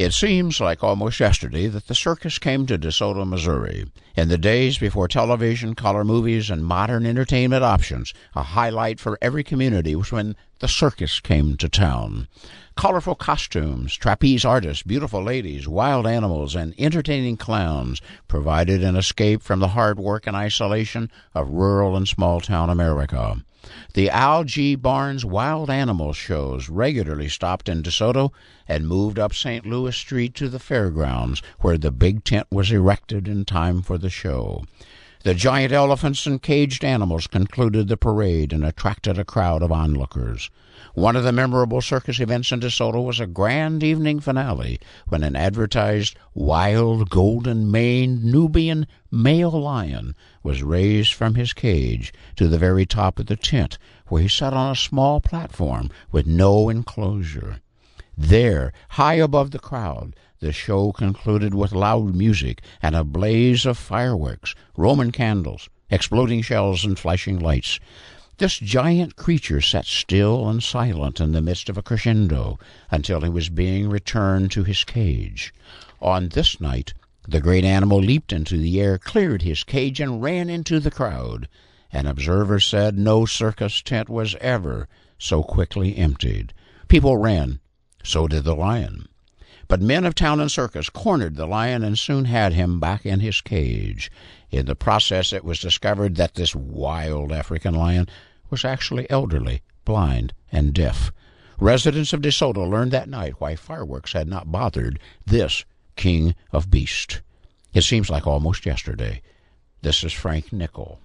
It seems like almost yesterday that the circus came to De Soto, Missouri. In the days before television, color movies, and modern entertainment options, a highlight for every community was when the circus came to town. Colorful costumes, trapeze artists, beautiful ladies, wild animals, and entertaining clowns provided an escape from the hard work and isolation of rural and small town America. The Al G. Barnes Wild Animal Shows regularly stopped in De Soto and moved up St. Louis Street to the fairgrounds, where the big tent was erected in time for the show. The giant elephants and caged animals concluded the parade and attracted a crowd of onlookers. One of the memorable circus events in De Soto was a grand evening finale when an advertised wild, golden maned Nubian male lion was raised from his cage to the very top of the tent, where he sat on a small platform with no enclosure. There, high above the crowd, the show concluded with loud music and a blaze of fireworks, Roman candles, exploding shells, and flashing lights. This giant creature sat still and silent in the midst of a crescendo until he was being returned to his cage. On this night, the great animal leaped into the air, cleared his cage, and ran into the crowd. An observer said no circus tent was ever so quickly emptied. People ran. So did the lion. But men of town and circus cornered the lion and soon had him back in his cage. In the process, it was discovered that this wild African lion was actually elderly, blind, and deaf. Residents of De Soto learned that night why fireworks had not bothered this king of beasts. It seems like almost yesterday. This is Frank Nickel.